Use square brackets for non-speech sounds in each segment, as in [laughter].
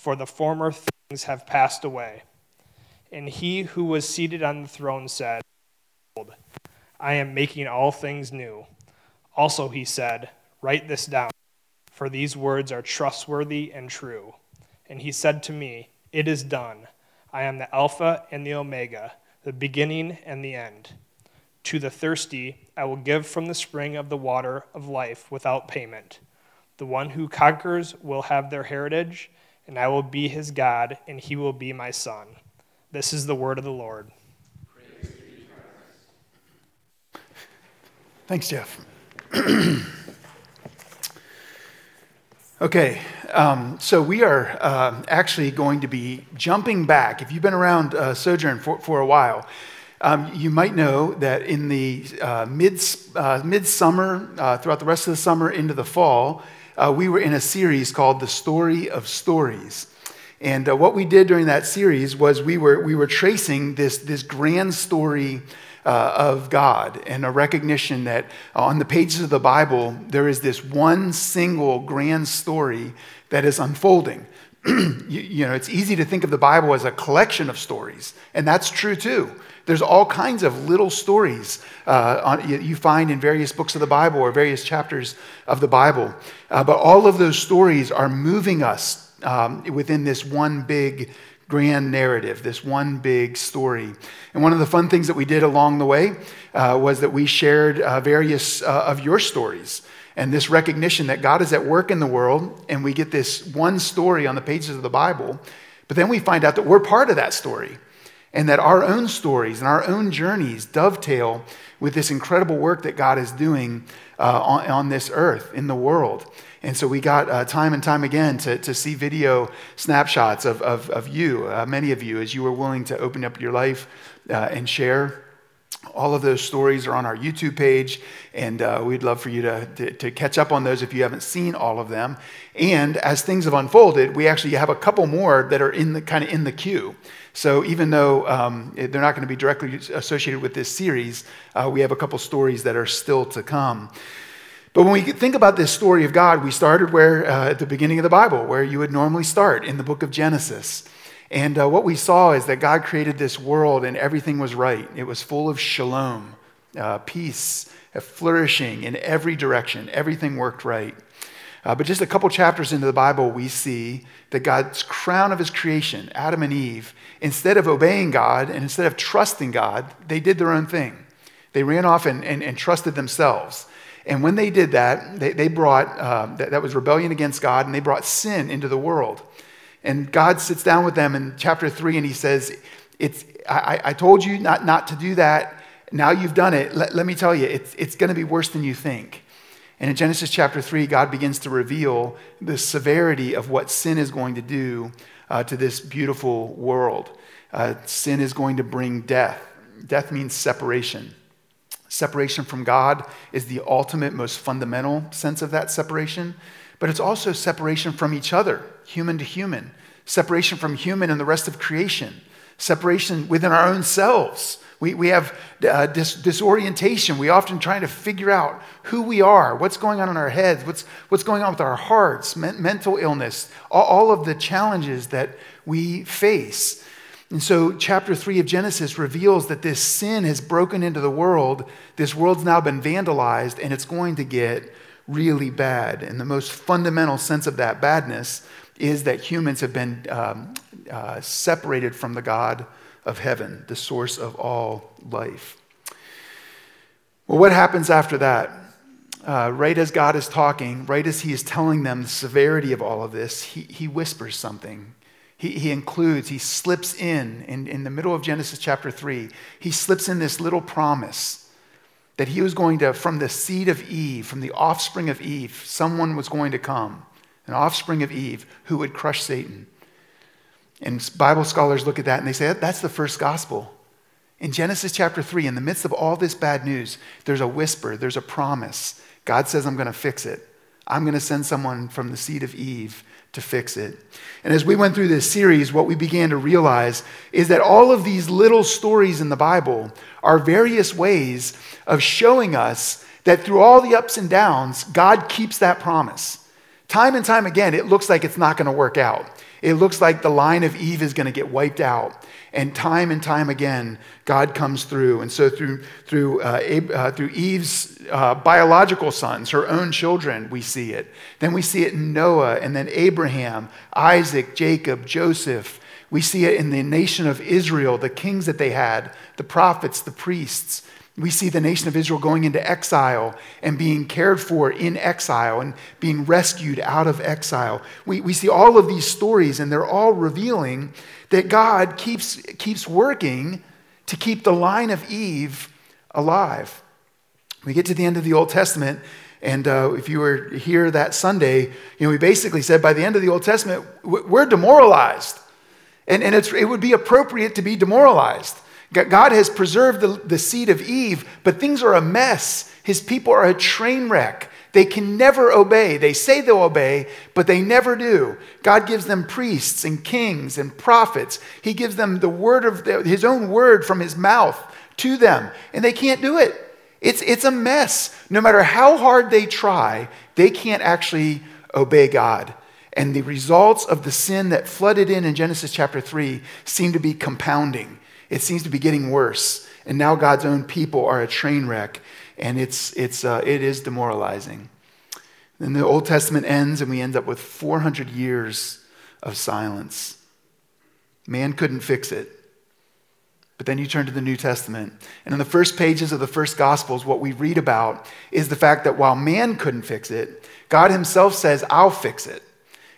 for the former things have passed away. And he who was seated on the throne said, I am making all things new. Also he said, Write this down, for these words are trustworthy and true. And he said to me, It is done. I am the Alpha and the Omega, the beginning and the end. To the thirsty, I will give from the spring of the water of life without payment. The one who conquers will have their heritage and I will be his God, and he will be my son. This is the word of the Lord. Thanks, Jeff. [clears throat] okay, um, so we are uh, actually going to be jumping back. If you've been around uh, Sojourn for, for a while, um, you might know that in the uh, mid, uh, midsummer, uh, throughout the rest of the summer into the fall, uh, we were in a series called The Story of Stories. And uh, what we did during that series was we were, we were tracing this, this grand story uh, of God and a recognition that on the pages of the Bible, there is this one single grand story that is unfolding. [clears throat] you, you know, it's easy to think of the Bible as a collection of stories, and that's true too. There's all kinds of little stories uh, on, you find in various books of the Bible or various chapters of the Bible. Uh, but all of those stories are moving us um, within this one big grand narrative, this one big story. And one of the fun things that we did along the way uh, was that we shared uh, various uh, of your stories and this recognition that God is at work in the world, and we get this one story on the pages of the Bible, but then we find out that we're part of that story and that our own stories and our own journeys dovetail with this incredible work that God is doing uh, on, on, this earth, in the world. And so we got uh, time and time again to, to see video snapshots of, of, of you, uh, many of you, as you were willing to open up your life uh, and share. All of those stories are on our YouTube page, and uh, we'd love for you to, to, to, catch up on those if you haven't seen all of them. And as things have unfolded, we actually have a couple more that are in the kind of in the queue. So even though um, they're not going to be directly associated with this series, uh, we have a couple stories that are still to come. But when we think about this story of God, we started where uh, at the beginning of the Bible, where you would normally start in the book of Genesis. And uh, what we saw is that God created this world and everything was right. It was full of shalom, uh, peace, flourishing in every direction. Everything worked right. Uh, but just a couple chapters into the Bible, we see that God's crown of his creation, Adam and Eve, instead of obeying God and instead of trusting God, they did their own thing. They ran off and, and, and trusted themselves. And when they did that, they, they brought, uh, that, that was rebellion against God, and they brought sin into the world. And God sits down with them in chapter three and he says, it's, I, I told you not, not to do that. Now you've done it. Let, let me tell you, it's, it's going to be worse than you think. And in Genesis chapter 3, God begins to reveal the severity of what sin is going to do uh, to this beautiful world. Uh, sin is going to bring death. Death means separation. Separation from God is the ultimate, most fundamental sense of that separation, but it's also separation from each other, human to human, separation from human and the rest of creation, separation within our own selves we, we have uh, dis- disorientation. We often trying to figure out who we are, what's going on in our heads, what's, what's going on with our hearts, men- mental illness, all, all of the challenges that we face. And so, chapter three of Genesis reveals that this sin has broken into the world. This world's now been vandalized, and it's going to get really bad. And the most fundamental sense of that badness is that humans have been um, uh, separated from the God of heaven, the source of all life. Well, what happens after that? Uh, right as God is talking, right as He is telling them the severity of all of this, He, he whispers something. He, he includes, he slips in, in, in the middle of Genesis chapter 3, he slips in this little promise that he was going to, from the seed of Eve, from the offspring of Eve, someone was going to come an offspring of Eve who would crush Satan. And Bible scholars look at that and they say that's the first gospel. In Genesis chapter 3, in the midst of all this bad news, there's a whisper, there's a promise. God says, I'm going to fix it. I'm going to send someone from the seed of Eve to fix it. And as we went through this series, what we began to realize is that all of these little stories in the Bible are various ways of showing us that through all the ups and downs, God keeps that promise. Time and time again, it looks like it's not going to work out. It looks like the line of Eve is going to get wiped out. And time and time again, God comes through. And so, through, through, uh, uh, through Eve's uh, biological sons, her own children, we see it. Then we see it in Noah, and then Abraham, Isaac, Jacob, Joseph. We see it in the nation of Israel, the kings that they had, the prophets, the priests. We see the nation of Israel going into exile and being cared for in exile and being rescued out of exile. We, we see all of these stories, and they're all revealing that God keeps, keeps working to keep the line of Eve alive. We get to the end of the Old Testament, and uh, if you were here that Sunday, you know, we basically said by the end of the Old Testament, we're demoralized. And, and it's, it would be appropriate to be demoralized. God has preserved the, the seed of Eve, but things are a mess. His people are a train wreck. They can never obey. They say they'll obey, but they never do. God gives them priests and kings and prophets. He gives them the word of the, his own word from his mouth to them, and they can't do it. It's, it's a mess. No matter how hard they try, they can't actually obey God. And the results of the sin that flooded in in Genesis chapter 3 seem to be compounding it seems to be getting worse. And now God's own people are a train wreck, and it's, it's, uh, it is demoralizing. Then the Old Testament ends, and we end up with 400 years of silence. Man couldn't fix it. But then you turn to the New Testament, and in the first pages of the first Gospels, what we read about is the fact that while man couldn't fix it, God Himself says, I'll fix it.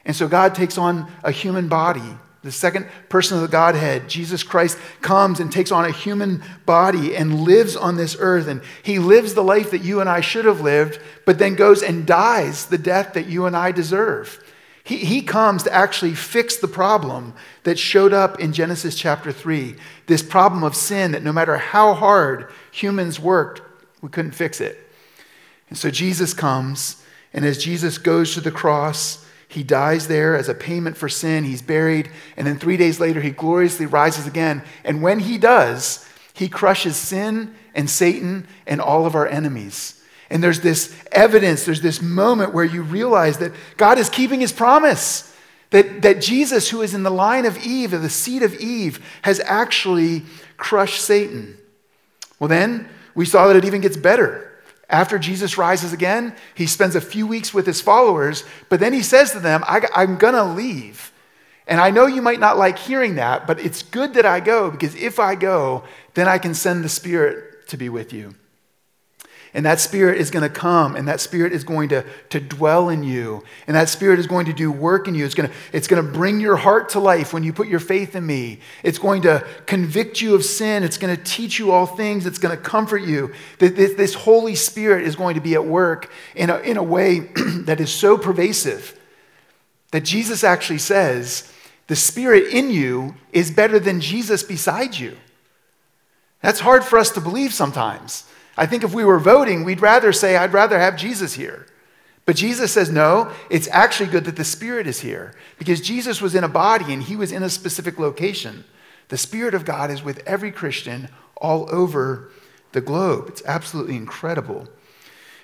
And so God takes on a human body the second person of the Godhead, Jesus Christ, comes and takes on a human body and lives on this earth. And he lives the life that you and I should have lived, but then goes and dies the death that you and I deserve. He, he comes to actually fix the problem that showed up in Genesis chapter 3 this problem of sin that no matter how hard humans worked, we couldn't fix it. And so Jesus comes, and as Jesus goes to the cross, he dies there as a payment for sin. He's buried. And then three days later, he gloriously rises again. And when he does, he crushes sin and Satan and all of our enemies. And there's this evidence, there's this moment where you realize that God is keeping his promise. That, that Jesus, who is in the line of Eve, of the seed of Eve, has actually crushed Satan. Well, then we saw that it even gets better. After Jesus rises again, he spends a few weeks with his followers, but then he says to them, I, am going to leave. And I know you might not like hearing that, but it's good that I go because if I go, then I can send the Spirit to be with you. And that spirit is going to come, and that spirit is going to, to dwell in you. And that spirit is going to do work in you. It's going, to, it's going to bring your heart to life when you put your faith in me. It's going to convict you of sin. It's going to teach you all things. It's going to comfort you. This, Holy Spirit is going to be at work in a, in a way [clears throat] that is so pervasive that Jesus actually says the spirit in you is better than Jesus beside you. That's hard for us to believe sometimes. I think if we were voting, we'd rather say, I'd rather have Jesus here. But Jesus says, no, it's actually good that the Spirit is here because Jesus was in a body and he was in a specific location. The Spirit of God is with every Christian all over the globe. It's absolutely incredible.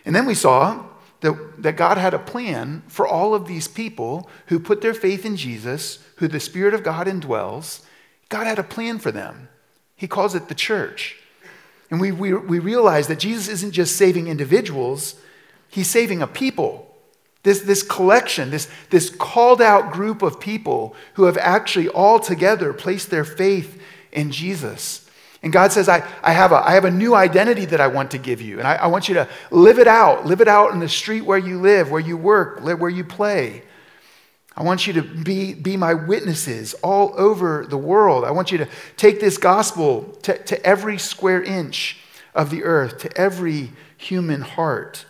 And then we saw that, that God had a plan for all of these people who put their faith in Jesus, who the Spirit of God indwells. God had a plan for them. He calls it the church. And we, we, we realize that Jesus isn't just saving individuals, he's saving a people. This, this collection, this, this called out group of people who have actually all together placed their faith in Jesus. And God says, I, I, have, a, I have a new identity that I want to give you. And I, I want you to live it out. Live it out in the street where you live, where you work, where you play. I want you to be, be my witnesses all over the world. I want you to take this gospel to, to every square inch of the earth, to every human heart.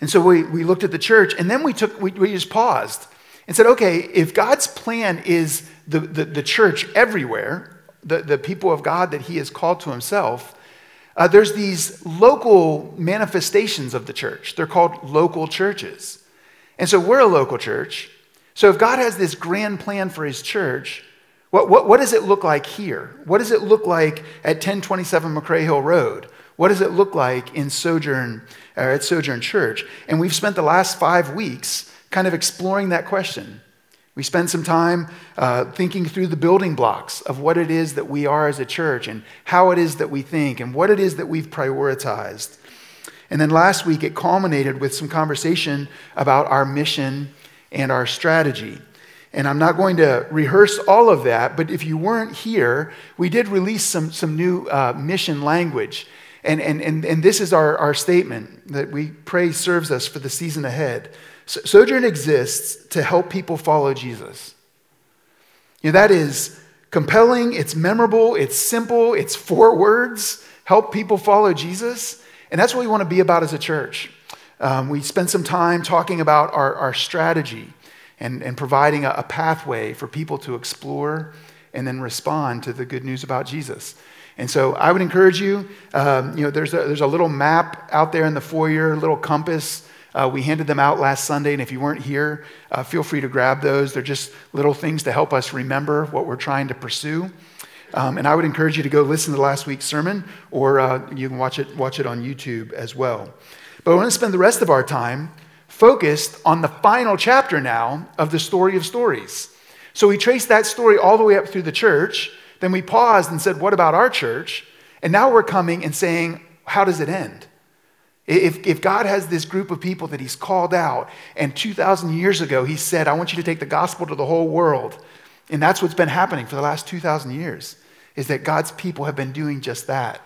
And so we, we looked at the church, and then we, took, we, we just paused and said, okay, if God's plan is the, the, the church everywhere, the, the people of God that He has called to Himself, uh, there's these local manifestations of the church. They're called local churches. And so we're a local church. So if God has this grand plan for His church, what, what, what does it look like here? What does it look like at 1027 McRae Hill Road? What does it look like in Sojourn, uh, at Sojourn Church? And we've spent the last five weeks kind of exploring that question. We spend some time uh, thinking through the building blocks of what it is that we are as a church and how it is that we think and what it is that we've prioritized. And then last week it culminated with some conversation about our mission and our strategy. And I'm not going to rehearse all of that, but if you weren't here, we did release some, some new uh, mission language. And, and, and, and this is our, our statement that we pray serves us for the season ahead. So, Sojourn exists to help people follow Jesus. You know, that is compelling, it's memorable, it's simple, it's four words help people follow Jesus. And that's what we want to be about as a church. Um, we spend some time talking about our, our strategy and, and providing a, a pathway for people to explore and then respond to the good news about Jesus. And so I would encourage you, um, you know, there's a, there's a little map out there in the foyer, a little compass. Uh, we handed them out last Sunday, and if you weren't here, uh, feel free to grab those. They're just little things to help us remember what we're trying to pursue. Um, and I would encourage you to go listen to last week's sermon, or uh, you can watch it, watch it on YouTube as well. But I want to spend the rest of our time focused on the final chapter now of the story of stories. So we traced that story all the way up through the church. Then we paused and said, What about our church? And now we're coming and saying, How does it end? If, if God has this group of people that He's called out, and 2,000 years ago He said, I want you to take the gospel to the whole world, and that's what's been happening for the last 2,000 years, is that God's people have been doing just that,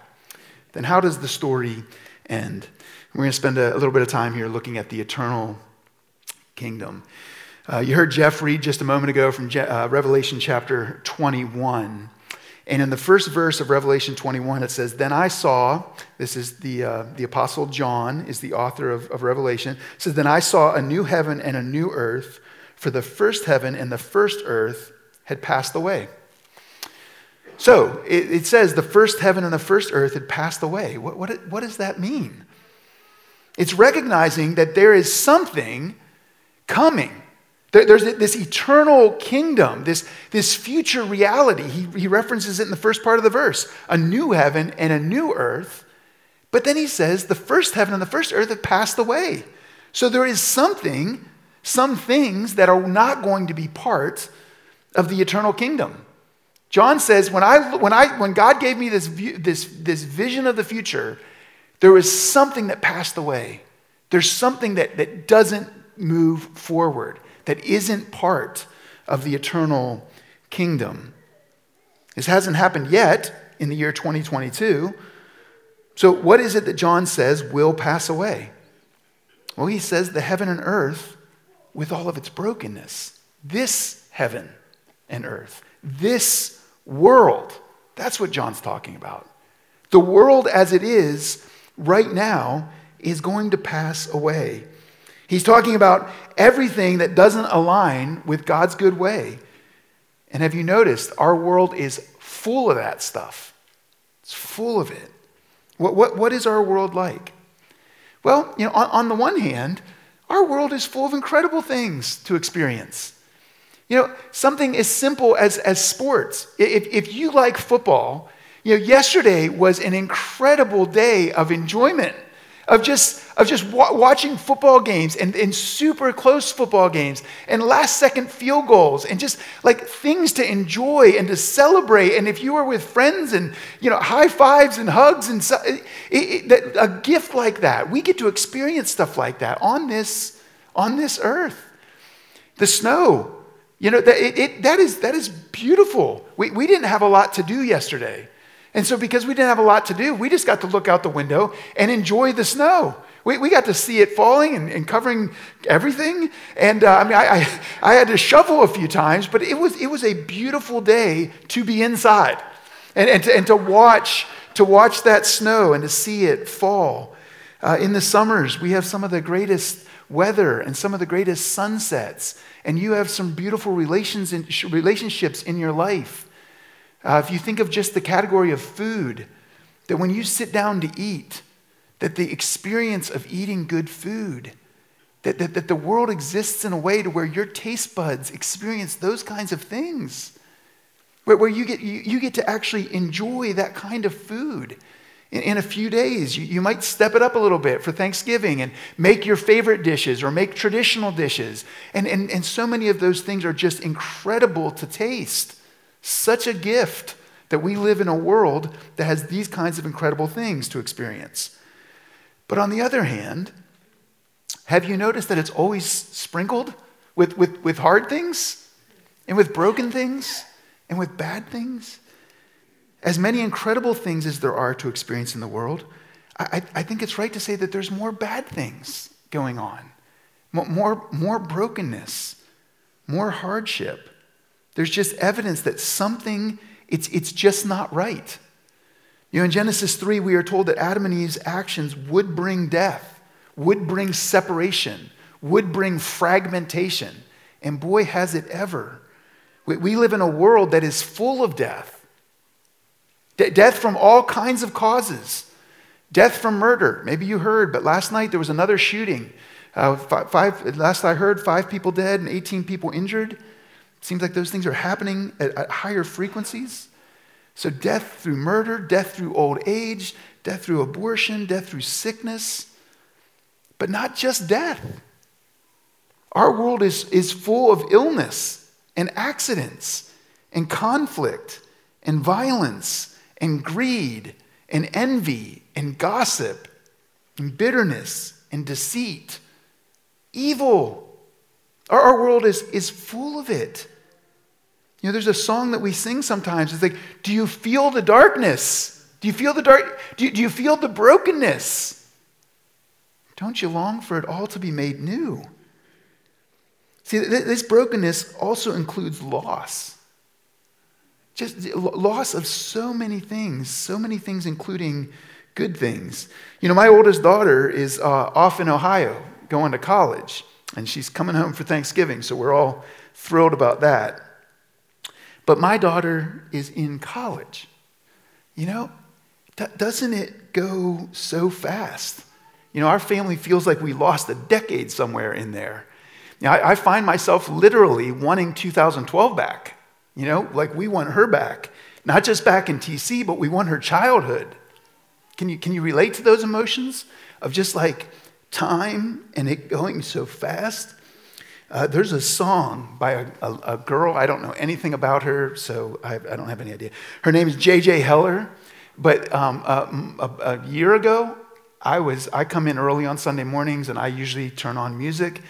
then how does the story end? We're going to spend a, little bit of time here looking at the eternal kingdom. Uh, you heard Jeff read just a moment ago from Je- uh, Revelation chapter 21. And in the first verse of Revelation 21, it says, Then I saw, this is the, uh, the Apostle John, is the author of, of Revelation, says, Then I saw a new heaven and a new earth, for the first heaven and the first earth had passed away. So it, it says the first heaven and the first earth had passed away. What, what, what does that mean? It's recognizing that there is something coming. There's this eternal kingdom, this, this future reality. He, he references it in the first part of the verse a new heaven and a new earth. But then he says the first heaven and the first earth have passed away. So there is something, some things that are not going to be part of the eternal kingdom. John says, when, I, when, I, when God gave me this, view, this, this vision of the future, there was something that passed away. There's something that, that doesn't move forward, that isn't part of the eternal kingdom. This hasn't happened yet in the year 2022. So, what is it that John says will pass away? Well, he says the heaven and earth with all of its brokenness. This heaven and earth, this world. That's what John's talking about. The world as it is right now is going to pass away. He's talking about everything that doesn't align with God's good way. And have you noticed our world is full of that stuff? It's full of it. What, what, what is our world like? Well, you know, on, on the one hand, our world is full of incredible things to experience. You know, something as simple as, as sports. If, if you like football, you know, yesterday was an incredible day of enjoyment, of just, of just wa- watching football games and, and super close football games and last second field goals and just like things to enjoy and to celebrate. And if you were with friends and, you know, high fives and hugs and so, it, it, it, a gift like that, we get to experience stuff like that on this, on this earth. The snow, you know, that, it, that, is, that is beautiful. We, we didn't have a lot to do yesterday. And so, because we didn't have a lot to do, we just got to look out the window and enjoy the snow. We, we got to see it falling and, and covering everything. And uh, I mean, I, I, I, had to shovel a few times, but it was, it was a beautiful day to be inside and, and, to, and to, watch, to watch that snow and to see it fall. Uh, in the summers, we have some of the greatest weather and some of the greatest sunsets. And you have some beautiful relations in, relationships in your life. Uh, if you think of just the category of food, that when you sit down to eat, that the experience of eating good food, that, that, that the world exists in a way to where your taste buds experience those kinds of things, where, where you, get, you, you get to actually enjoy that kind of food. In, in a few days, you, you might step it up a little bit for Thanksgiving and make your favorite dishes or make traditional dishes. And, and, and so many of those things are just incredible to taste. Such a gift that we live in a world that has these kinds of incredible things to experience. But on the other hand, have you noticed that it's always sprinkled with, with, with hard things and with broken things and with bad things? As many incredible things as there are to experience in the world, I, I think it's right to say that there's more bad things going on, more, more brokenness, more hardship. There's just evidence that something, it's, it's just not right. You know, in Genesis 3, we are told that Adam and Eve's actions would bring death, would bring separation, would bring fragmentation. And boy, has it ever. We, we live in a world that is full of death. De- death from all kinds of causes. Death from murder. Maybe you heard, but last night there was another shooting. Uh, five, five, last I heard, five people dead and 18 people injured. Seems like those things are happening at, at higher frequencies. So, death through murder, death through old age, death through abortion, death through sickness, but not just death. Our world is, is full of illness and accidents and conflict and violence and greed and envy and gossip and bitterness and deceit, evil. Our, our world is, is full of it. You know, there's a song that we sing sometimes. It's like, Do you feel the darkness? Do you feel the dark? Do you, do you feel the brokenness? Don't you long for it all to be made new? See, this brokenness also includes loss. Just loss of so many things, so many things, including good things. You know, my oldest daughter is uh, off in Ohio going to college, and she's coming home for Thanksgiving, so we're all thrilled about that. But my daughter is in college. You know, doesn't it go so fast? You know, our family feels like we lost a decade somewhere in there. You know, I, I find myself literally wanting 2012 back. You know, like we want her back. Not just back in TC, but we want her childhood. Can you, can you relate to those emotions of just like time and it going so fast? Uh, there's a song by a, a, a, girl, I don't know anything about her, so I, I, don't have any idea. Her name is J.J. Heller, but um, uh, a, a, year ago, I, was, I come in early on Sunday mornings and I usually turn on music.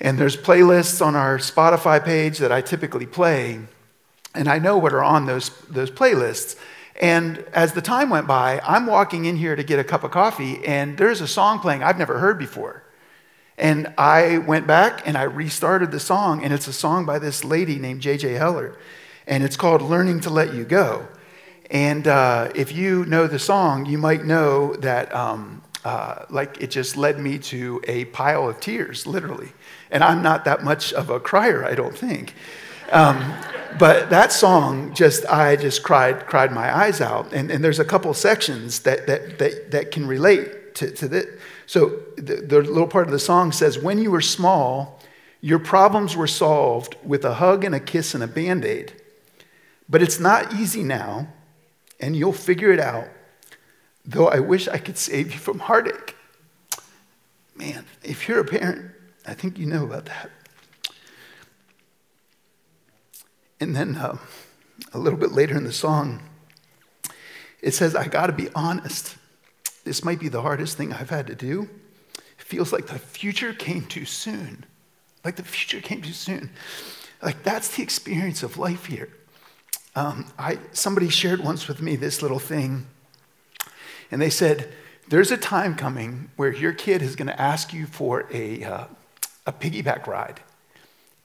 And there's playlists on our Spotify page that I typically play, and I know what are on those, those playlists. And as the time went by, I'm walking in here to get a cup of coffee, and there's a song playing I've never heard before. And I went back and I restarted the song, and it's a song by this lady named J.J. Heller, and it's called Learning to Let You Go. And uh, if you know the song, you might know that, um, uh, like, it just led me to a pile of tears, literally. And I'm not that much of a crier, I don't think. Um, but that song just i just cried cried my eyes out and, and there's a couple sections that, that, that, that can relate to, to this so the, the little part of the song says, When you were small, your problems were solved with a hug and a kiss and a band aid. But it's not easy now, and you'll figure it out, though I wish I could save you from heartache. Man, if you're a parent, I think you know about that. And then uh, a little bit later in the song, it says, I got to be honest. This might be the hardest thing I've had to do. It feels like the future came too soon. Like the future came too soon. Like that's the experience of life here. Um, I, somebody shared once with me this little thing, and they said, There's a time coming where your kid is going to ask you for a, uh, a piggyback ride,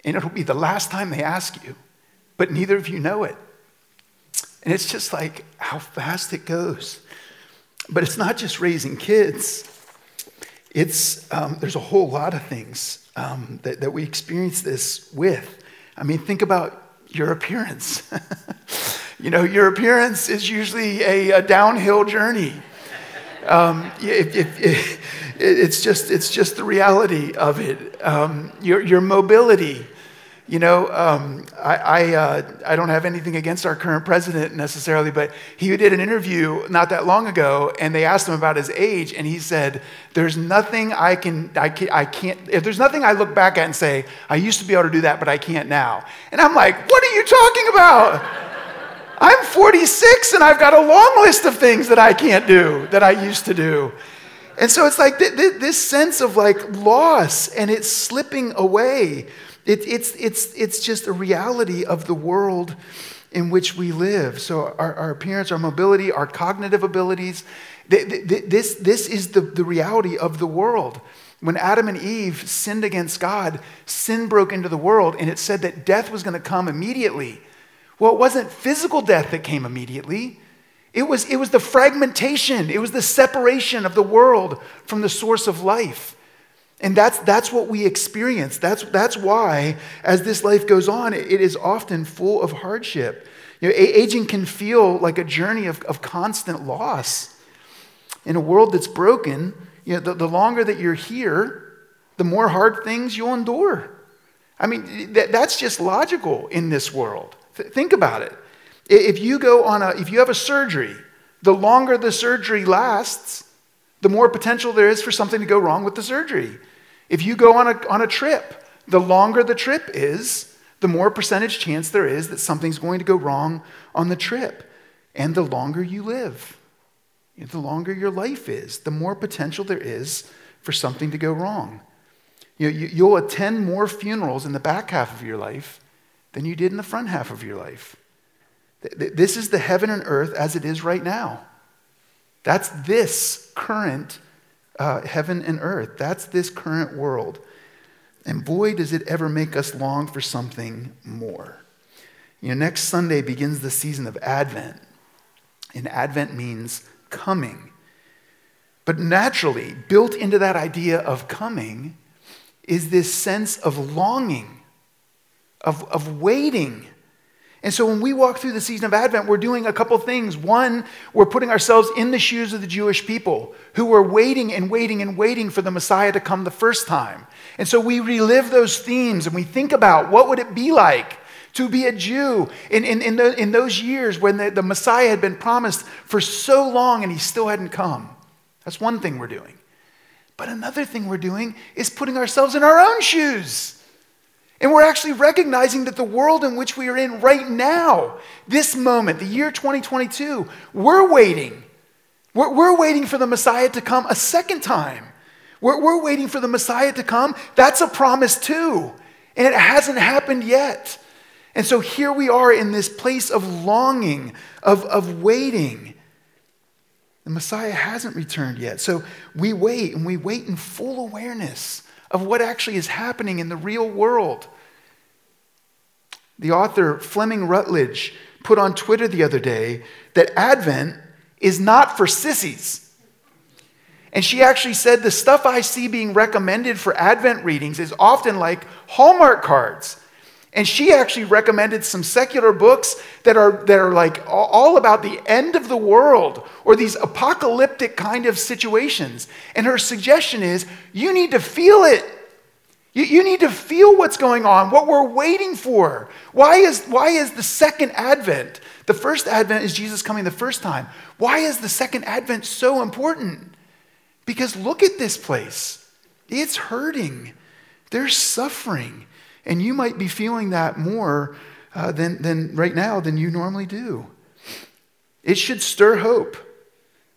and it'll be the last time they ask you, but neither of you know it. And it's just like how fast it goes. But it's not just raising kids. it's, um, there's a whole lot of things um, that, that we experience this with. I mean, think about your appearance. [laughs] you know, your appearance is usually a, a downhill journey. Um, if, if, if, it's, just, it's just the reality of it. Um, your, your mobility you know, um, I, I, uh, I, don't have anything against our current president necessarily, but he did an interview not that long ago, and they asked him about his age, and he said, There's nothing I can, I, can, I can't, if there's nothing I look back at and say, I used to be able to do that, but I can't now. And I'm like, What are you talking about? I'm 46 and I've got a long list of things that I can't do that I used to do. And so it's like th- th- this sense of like loss and it's slipping away. It, it's, it's, it's just a reality of the world in which we live. So, our, our appearance, our mobility, our cognitive abilities, this, this is the, the reality of the world. When Adam and Eve sinned against God, sin broke into the world, and it said that death was going to come immediately. Well, it wasn't physical death that came immediately. It was, it was the fragmentation, it was the separation of the world from the source of life. And that's, that's what we experience. That's, that's why, as this life goes on, it is often full of hardship. You know, aging can feel like a journey of, of constant loss. In a world that's broken, you know, the, the longer that you're here, the more hard things you'll endure. I mean, that, that's just logical in this world. Th- think about it. If you go on a, if you have a surgery, the longer the surgery lasts, the more potential there is for something to go wrong with the surgery. If you go on a, on a trip, the longer the trip is, the more percentage chance there is that something's going to go wrong on the trip. And the longer you live, the longer your life is, the more potential there is for something to go wrong. You know, you, will attend more funerals in the back half of your life than you did in the front half of your life. This is the heaven and earth as it is right now. That's this current uh, heaven and earth. That's this current world. And boy, does it ever make us long for something more. You know, next Sunday begins the season of Advent. And Advent means coming. But naturally, built into that idea of coming is this sense of longing, of, of waiting and so when we walk through the season of Advent, we're doing a couple things. One, we're putting ourselves in the shoes of the Jewish people who were waiting and waiting and waiting for the Messiah to come the first time. And so we relive those themes and we think about what would it be like to be a Jew in, in, in, the, in those years when the, the Messiah had been promised for so long and he still hadn't come. That's one thing we're doing. But another thing we're doing is putting ourselves in our own shoes. And we're actually recognizing that the world in which we are in right now, this moment, the year 2022, we're waiting. We're, we're waiting for the Messiah to come a second time. We're, we're waiting for the Messiah to come. That's a promise too. And it hasn't happened yet. And so here we are in this place of longing, of, of waiting. The Messiah hasn't returned yet. So we wait, and we wait in full awareness of what actually is happening in the real world. The author Fleming Rutledge put on Twitter the other day that Advent is not for sissies. And she actually said the stuff I see being recommended for Advent readings is often like Hallmark cards. And she actually recommended some secular books that are, that are like all about the end of the world or these apocalyptic kind of situations. And her suggestion is you need to feel it. You, you need to feel what's going on, what we're waiting for. Why is, why is the second advent? The first advent is Jesus coming the first time. Why is the second advent so important? Because look at this place. It's hurting. There's suffering. And you might be feeling that more uh, than, than right now than you normally do. It should stir hope,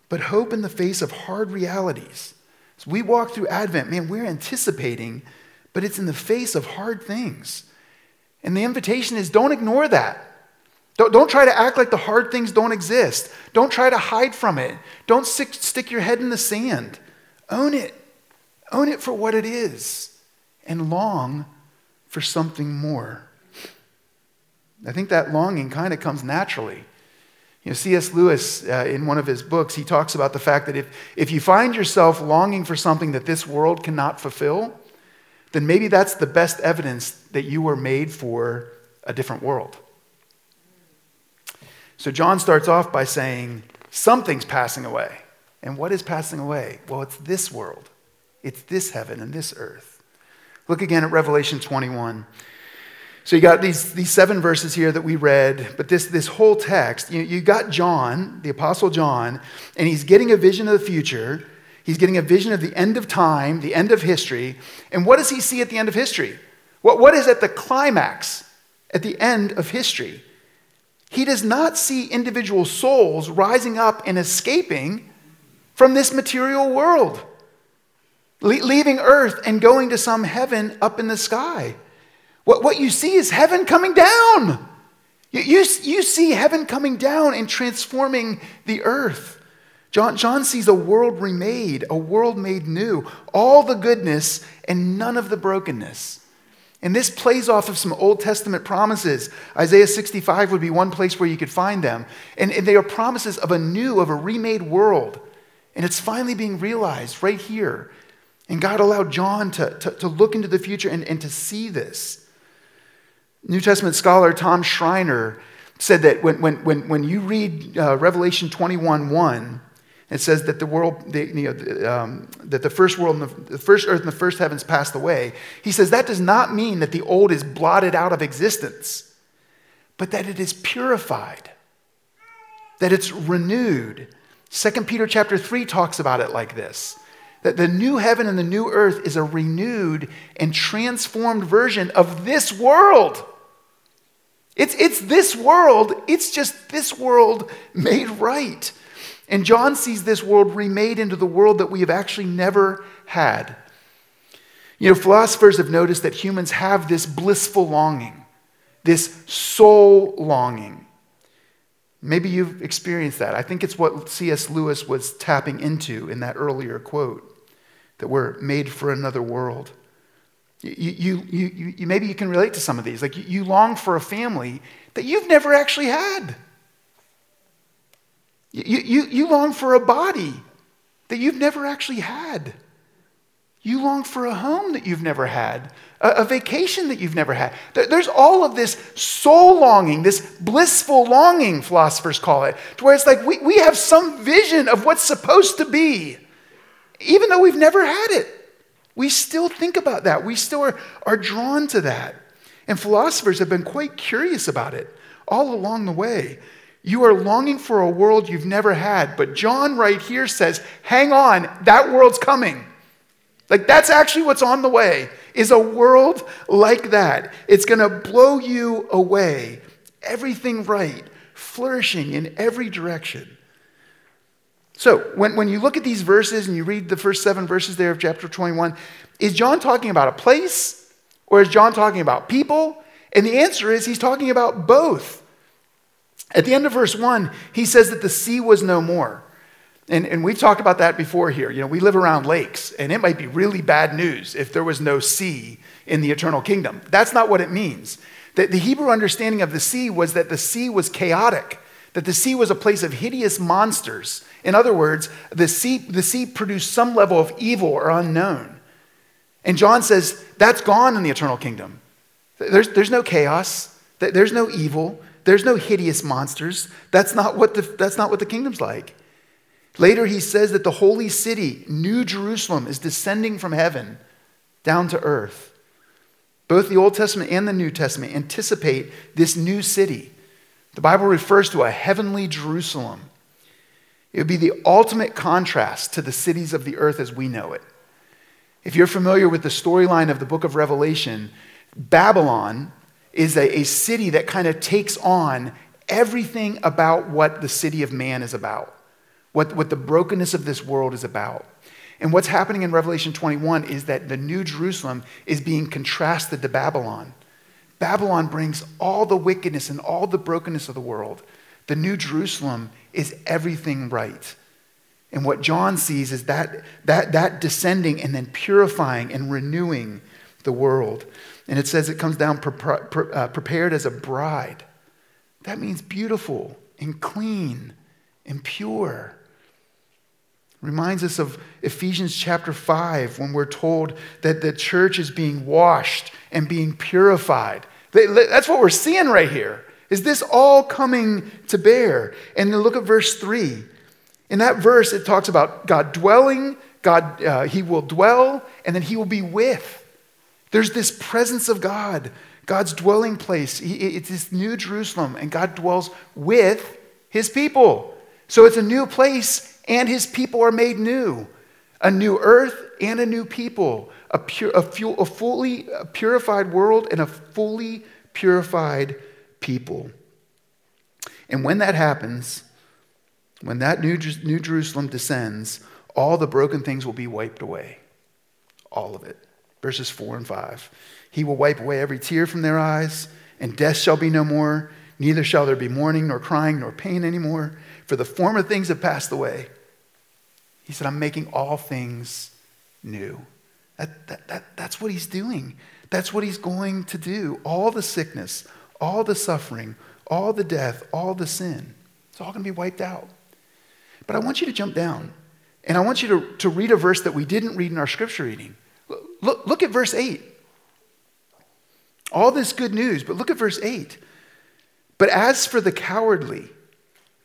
but hope in the face of hard realities. As we walk through Advent, man, we're anticipating, but it's in the face of hard things. And the invitation is don't ignore that. Don't, don't try to act like the hard things don't exist. Don't try to hide from it. Don't stick, stick your head in the sand. Own it. Own it for what it is and long for something more. I think that longing kind of comes naturally. You know, C.S. Lewis, uh, in one of his books, he talks about the fact that if, if you find yourself longing for something that this world cannot fulfill, then maybe that's the best evidence that you were made for a different world. So John starts off by saying, Something's passing away. And what is passing away? Well, it's this world, it's this heaven and this earth. Look again at Revelation 21. So you got these, these seven verses here that we read, but this, this whole text, you, you got John, the Apostle John, and he's getting a vision of the future. He's getting a vision of the end of time, the end of history. And what does he see at the end of history? What, what is at the climax, at the end of history? He does not see individual souls rising up and escaping from this material world, leaving earth and going to some heaven up in the sky. What, what you see is heaven coming down. You, you, you see heaven coming down and transforming the earth. John, John sees a world remade, a world made new, all the goodness and none of the brokenness. And this plays off of some Old Testament promises. Isaiah 65 would be one place where you could find them. And, and they are promises of a new, of a remade world. And it's finally being realized right here. And God allowed John to, to, to look into the future and, and to see this. New Testament scholar Tom Schreiner said that when, when, when, when you read uh, Revelation 21 1, it says that the world, the, you know, um, that the first world, and the, the first earth and the first heavens passed away. He says that does not mean that the old is blotted out of existence, but that it is purified, that it's renewed. 2 Peter chapter 3 talks about it like this that the new heaven and the new earth is a renewed and transformed version of this world. It's, it's this world, it's just this world made right. And John sees this world remade into the world that we have actually never had. You know, philosophers have noticed that humans have this blissful longing, this soul longing. Maybe you've experienced that. I think it's what C.S. Lewis was tapping into in that earlier quote that we're made for another world. You, you, you, you, maybe you can relate to some of these. Like you, you long for a family that you've never actually had. You, you, you long for a body that you've never actually had. You long for a home that you've never had, a, a, vacation that you've never had. There's all of this soul longing, this blissful longing, philosophers call it, to where it's like we, we have some vision of what's supposed to be, even though we've never had it. We still think about that. We still are, are drawn to that. And philosophers have been quite curious about it all along the way. You are longing for a world you've never had, but John right here says, hang on, that world's coming. Like that's actually what's on the way is a world like that. It's going to blow you away. Everything right, flourishing in every direction. So, when, when you look at these verses and you read the first seven verses there of chapter 21, is John talking about a place or is John talking about people? And the answer is he's talking about both. At the end of verse 1, he says that the sea was no more. And, and we've talked about that before here. You know, we live around lakes, and it might be really bad news if there was no sea in the eternal kingdom. That's not what it means. The, the Hebrew understanding of the sea was that the sea was chaotic, that the sea was a place of hideous monsters in other words, the seed, the sea produced some level of evil or unknown. And John says that's gone in the eternal kingdom. There's, there's no chaos, there's no evil, there's no hideous monsters. That's not, what the, that's not what the kingdom's like. Later, he says that the holy city, New Jerusalem, is descending from heaven down to earth. Both the Old Testament and the New Testament anticipate this new city. The Bible refers to a heavenly Jerusalem. It would be the ultimate contrast to the cities of the earth as we know it. If you're familiar with the storyline of the book of Revelation, Babylon is a, a city that kind of takes on everything about what the city of man is about, what, what the brokenness of this world is about. And what's happening in Revelation 21 is that the New Jerusalem is being contrasted to Babylon. Babylon brings all the wickedness and all the brokenness of the world. The New Jerusalem is everything right. And what John sees is that, that, that descending and then purifying and renewing the world. And it says it comes down pre- pre- uh, prepared as a bride. That means beautiful, and clean and pure. Reminds us of Ephesians chapter 5 when we're told that the church is being washed and being purified. That's what we're seeing right here. Is this all coming to bear? And then look at verse 3. In that verse, it talks about God dwelling, God, uh, He will dwell, and then He will be with. There's this presence of God, God's dwelling place. He, it's this new Jerusalem, and God dwells with His people. So it's a new place, and His people are made new. A new earth and a new people, a, pure, a, a fully purified world and a fully purified people. And when that happens, when that new, new Jerusalem descends, all the broken things will be wiped away. All of it. Verses 4 and 5. He will wipe away every tear from their eyes, and death shall be no more. Neither shall there be mourning, nor crying, nor pain anymore, for the former things have passed away. He said, I'm making all things new. That, that, that, that's what he's doing. That's what he's going to do. All the sickness, all the suffering, all the death, all the sin, it's all going to be wiped out. But I want you to jump down and I want you to, to read a verse that we didn't read in our scripture reading. Look, look at verse 8. All this good news, but look at verse 8. But as for the cowardly,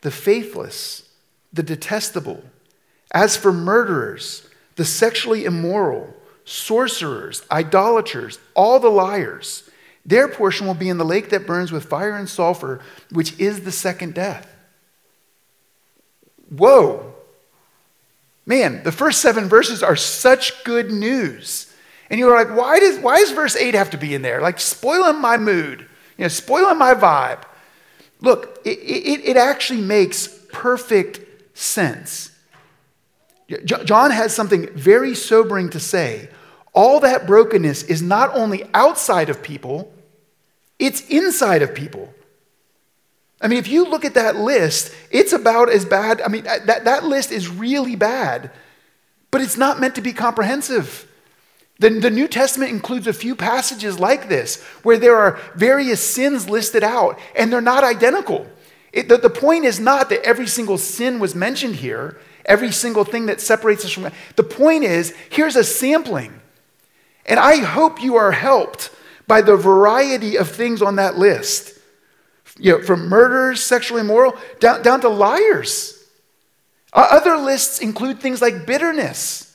the faithless, the detestable, as for murderers, the sexually immoral, sorcerers, idolaters, all the liars, their portion will be in the lake that burns with fire and sulfur, which is the second death. Whoa. Man, the first seven verses are such good news. And you're like, why does, why does verse 8 have to be in there? Like, spoiling my mood, you know, spoiling my vibe. Look, it, it, it actually makes perfect sense. John has something very sobering to say. All that brokenness is not only outside of people, it's inside of people. I mean, if you look at that list, it's about as bad. I mean, that, that list is really bad, but it's not meant to be comprehensive. The, the New Testament includes a few passages like this where there are various sins listed out and they're not identical. It, the, the point is not that every single sin was mentioned here, every single thing that separates us from God. The point is here's a sampling. And I hope you are helped by the variety of things on that list. You know, from murderers, sexually immoral, down, down to liars. Other lists include things like bitterness.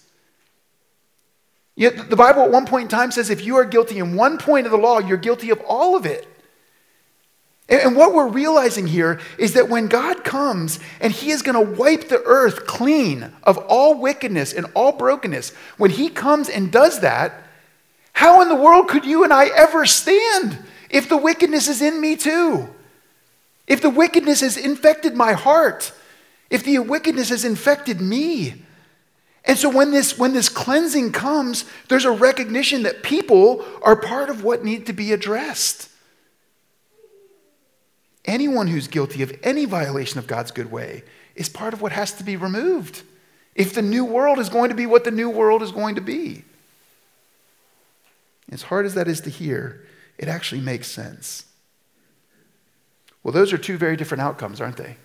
Yet the Bible at one point in time says if you are guilty in one point of the law, you're guilty of all of it. And what we're realizing here is that when God comes and He is going to wipe the earth clean of all wickedness and all brokenness, when He comes and does that, how in the world could you and I ever stand if the wickedness is in me too? If the wickedness has infected my heart, if the wickedness has infected me. And so when this, when this cleansing comes, there's a recognition that people are part of what need to be addressed. Anyone who's guilty of any violation of God's good way is part of what has to be removed if the new world is going to be what the new world is going to be. As hard as that is to hear, it actually makes sense. Well, those are two very different outcomes, aren't they?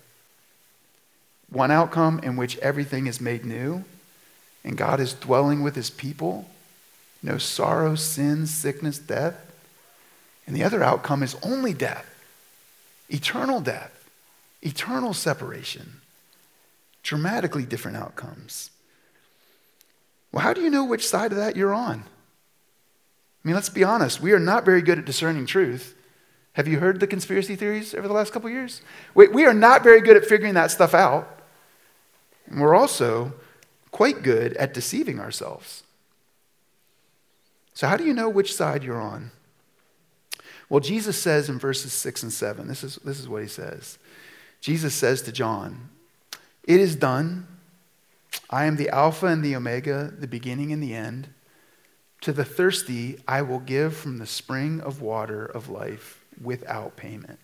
One outcome in which everything is made new and God is dwelling with his people, no sorrow, sin, sickness, death. And the other outcome is only death, eternal death, eternal separation. Dramatically different outcomes. Well, how do you know which side of that you're on? I mean, let's be honest, we are not very good at discerning truth. Have you heard the conspiracy theories over the last couple years? We, we are not very good at figuring that stuff out. And we're also quite good at deceiving ourselves. So, how do you know which side you're on? Well, Jesus says in verses 6 and 7, this is, this is what he says. Jesus says to John, It is done. I am the Alpha and the Omega, the beginning and the end. To the thirsty, I will give from the spring of water of life without payment.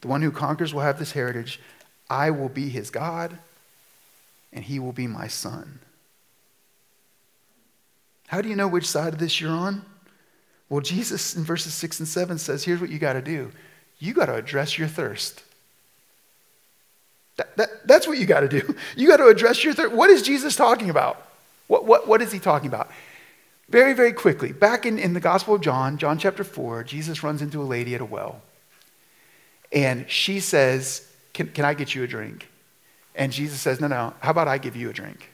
The one who conquers will have this heritage. I will be his God, and he will be my son. How do you know which side of this you're on? Well, Jesus in verses 6 and 7 says here's what you got to do you got to address your thirst. That, that, that's what you got to do. [laughs] You got to address your thirst. What is Jesus talking about? What, what, what is he talking about? Very, very quickly, back in, in the Gospel of John, John chapter 4, Jesus runs into a lady at a well. And she says, Can, can I get you a drink? And Jesus says, No, no, how about I give you a drink?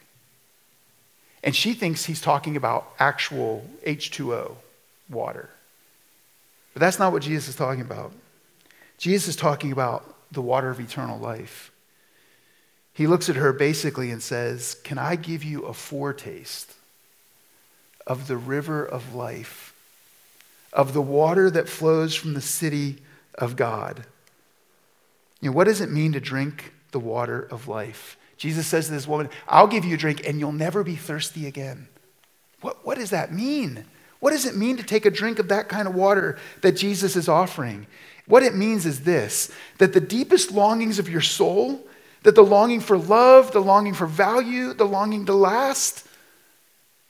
And she thinks he's talking about actual H2O water. But that's not what Jesus is talking about. Jesus is talking about the water of eternal life. He looks at her basically and says, Can I give you a foretaste of the river of life, of the water that flows from the city of God? You know, what does it mean to drink the water of life? Jesus says to this woman, I'll give you a drink and you'll never be thirsty again. What, what does that mean? What does it mean to take a drink of that kind of water that Jesus is offering? What it means is this that the deepest longings of your soul, that the longing for love, the longing for value, the longing to last,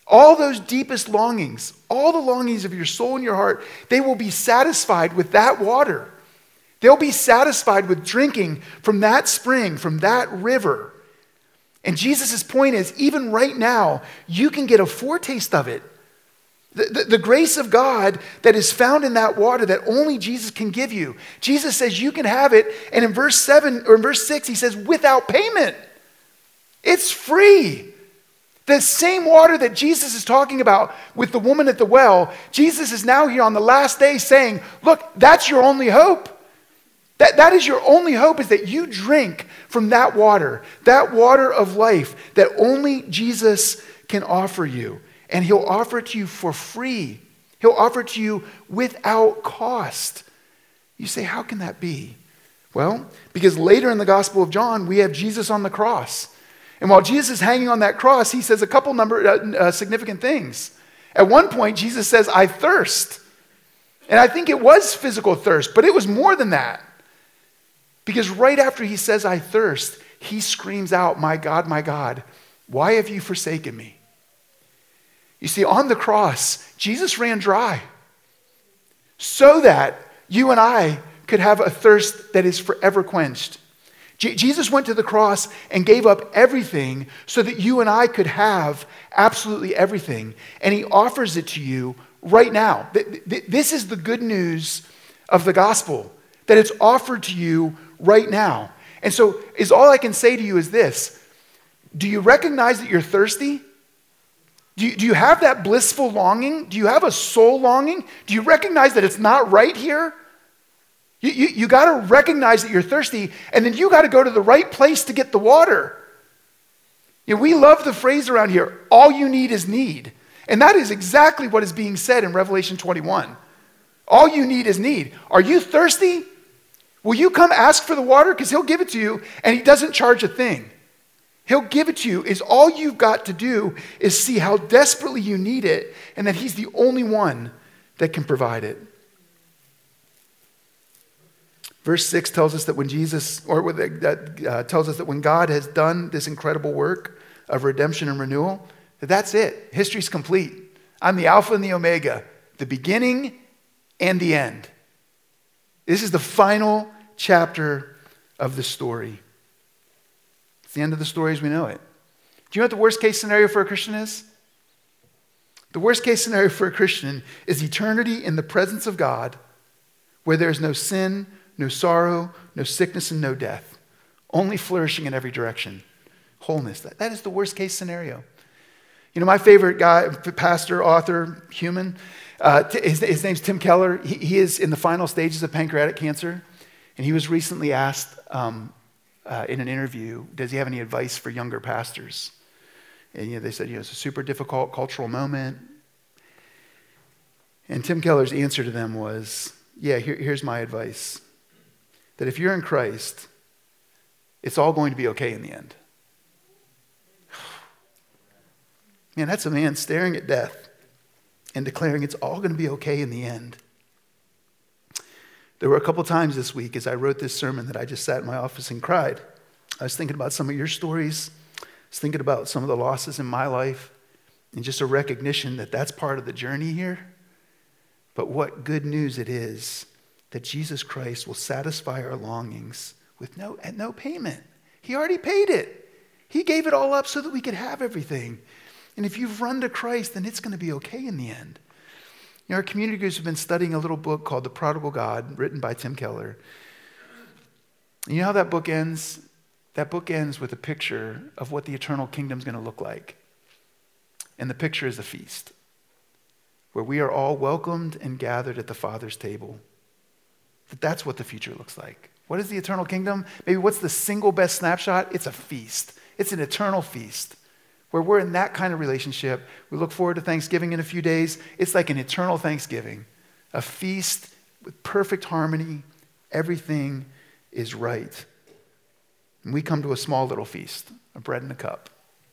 all those deepest longings, all the longings of your soul and your heart, they will be satisfied with that water. They'll be satisfied with drinking from that spring, from that river. And Jesus' point is even right now, you can get a foretaste of it. The, the, the, grace of God that is found in that water that only Jesus can give you. Jesus says you can have it. And in verse 7 or in verse 6, he says, without payment. It's free. The same water that Jesus is talking about with the woman at the well, Jesus is now here on the last day saying, Look, that's your only hope. That, that is your only hope is that you drink from that water, that water of life that only Jesus can offer you. And he'll offer it to you for free. He'll offer it to you without cost. You say, how can that be? Well, because later in the Gospel of John, we have Jesus on the cross. And while Jesus is hanging on that cross, he says a couple number uh, uh, significant things. At one point, Jesus says, I thirst. And I think it was physical thirst, but it was more than that. Because right after he says, I thirst, he screams out, My God, my God, why have you forsaken me? You see, on the cross, Jesus ran dry so that you and I could have a thirst that is forever quenched. J- Jesus went to the cross and gave up everything so that you and I could have absolutely everything. And he offers it to you right now. This is the good news of the gospel that it's offered to you right now. And so, is all I can say to you is this Do you recognize that you're thirsty? Do you, do you have that blissful longing? Do you have a soul longing? Do you recognize that it's not right here? You, you, you got to recognize that you're thirsty, and then you got to go to the right place to get the water. You know, we love the phrase around here all you need is need. And that is exactly what is being said in Revelation 21. All you need is need. Are you thirsty? Will you come ask for the water? Because he'll give it to you and he doesn't charge a thing. He'll give it to you. Is all you've got to do is see how desperately you need it and that he's the only one that can provide it. Verse 6 tells us that when Jesus, or that uh, tells us that when God has done this incredible work of redemption and renewal, that that's it. History's complete. I'm the Alpha and the Omega, the beginning and the end. This is the final chapter of the story. It's the end of the story as we know it. Do you know what the worst case scenario for a Christian is? The worst case scenario for a Christian is eternity in the presence of God where there is no sin, no sorrow, no sickness, and no death. Only flourishing in every direction. Wholeness. That, that is the worst case scenario. You know, my favorite guy, pastor, author, human, uh, his, his, name's Tim Keller. He, he, is in the final stages of pancreatic cancer. And he was recently asked um, uh, in an interview, does he have any advice for younger pastors? And you know, they said, you know, it's a super difficult cultural moment. And Tim Keller's answer to them was, yeah, here, here's my advice. That if you're in Christ, it's all going to be okay in the end. [sighs] Man, that's a man staring at death and declaring it's all going to be okay in the end. There were a couple times this week as I wrote this sermon that I just sat in my office and cried. I was thinking about some of your stories, I was thinking about some of the losses in my life, and just a recognition that that's part of the journey here. But what good news it is that Jesus Christ will satisfy our longings with no, at no payment. He already paid it. He gave it all up so that we could have everything. And if you've run to Christ, then it's going to be okay in the end. You know, our community groups have been studying a little book called The Prodigal God, written by Tim Keller. You know how that book ends? That book ends with a picture of what the eternal kingdom is going to look like. And the picture is a feast where we are all welcomed and gathered at the Father's table. That that's what the future looks like. What is the eternal kingdom? Maybe what's the single best snapshot? It's a feast. It's an eternal feast where we're in that kind of relationship. We look forward to Thanksgiving in a few days. It's like an eternal Thanksgiving, a feast with perfect harmony. Everything is right. And we come to a small little feast, a bread and a cup.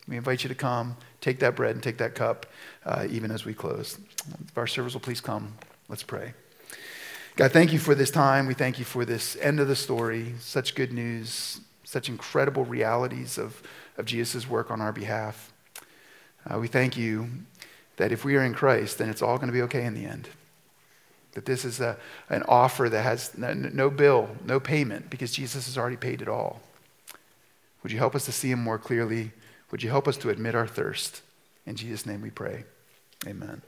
We invite you to come, take that bread and take that cup, uh, even as we close. If our servers will please come, let's pray. God, thank you for this time. We thank you for this end of the story. Such good news, such incredible realities of, of Jesus' work on our behalf. Uh, we thank you that if we are in Christ, then it's all going to be okay in the end. That this is a, an offer that has no, no bill, no payment, because Jesus has already paid it all. Would you help us to see him more clearly? Would you help us to admit our thirst? In Jesus' name we pray. Amen.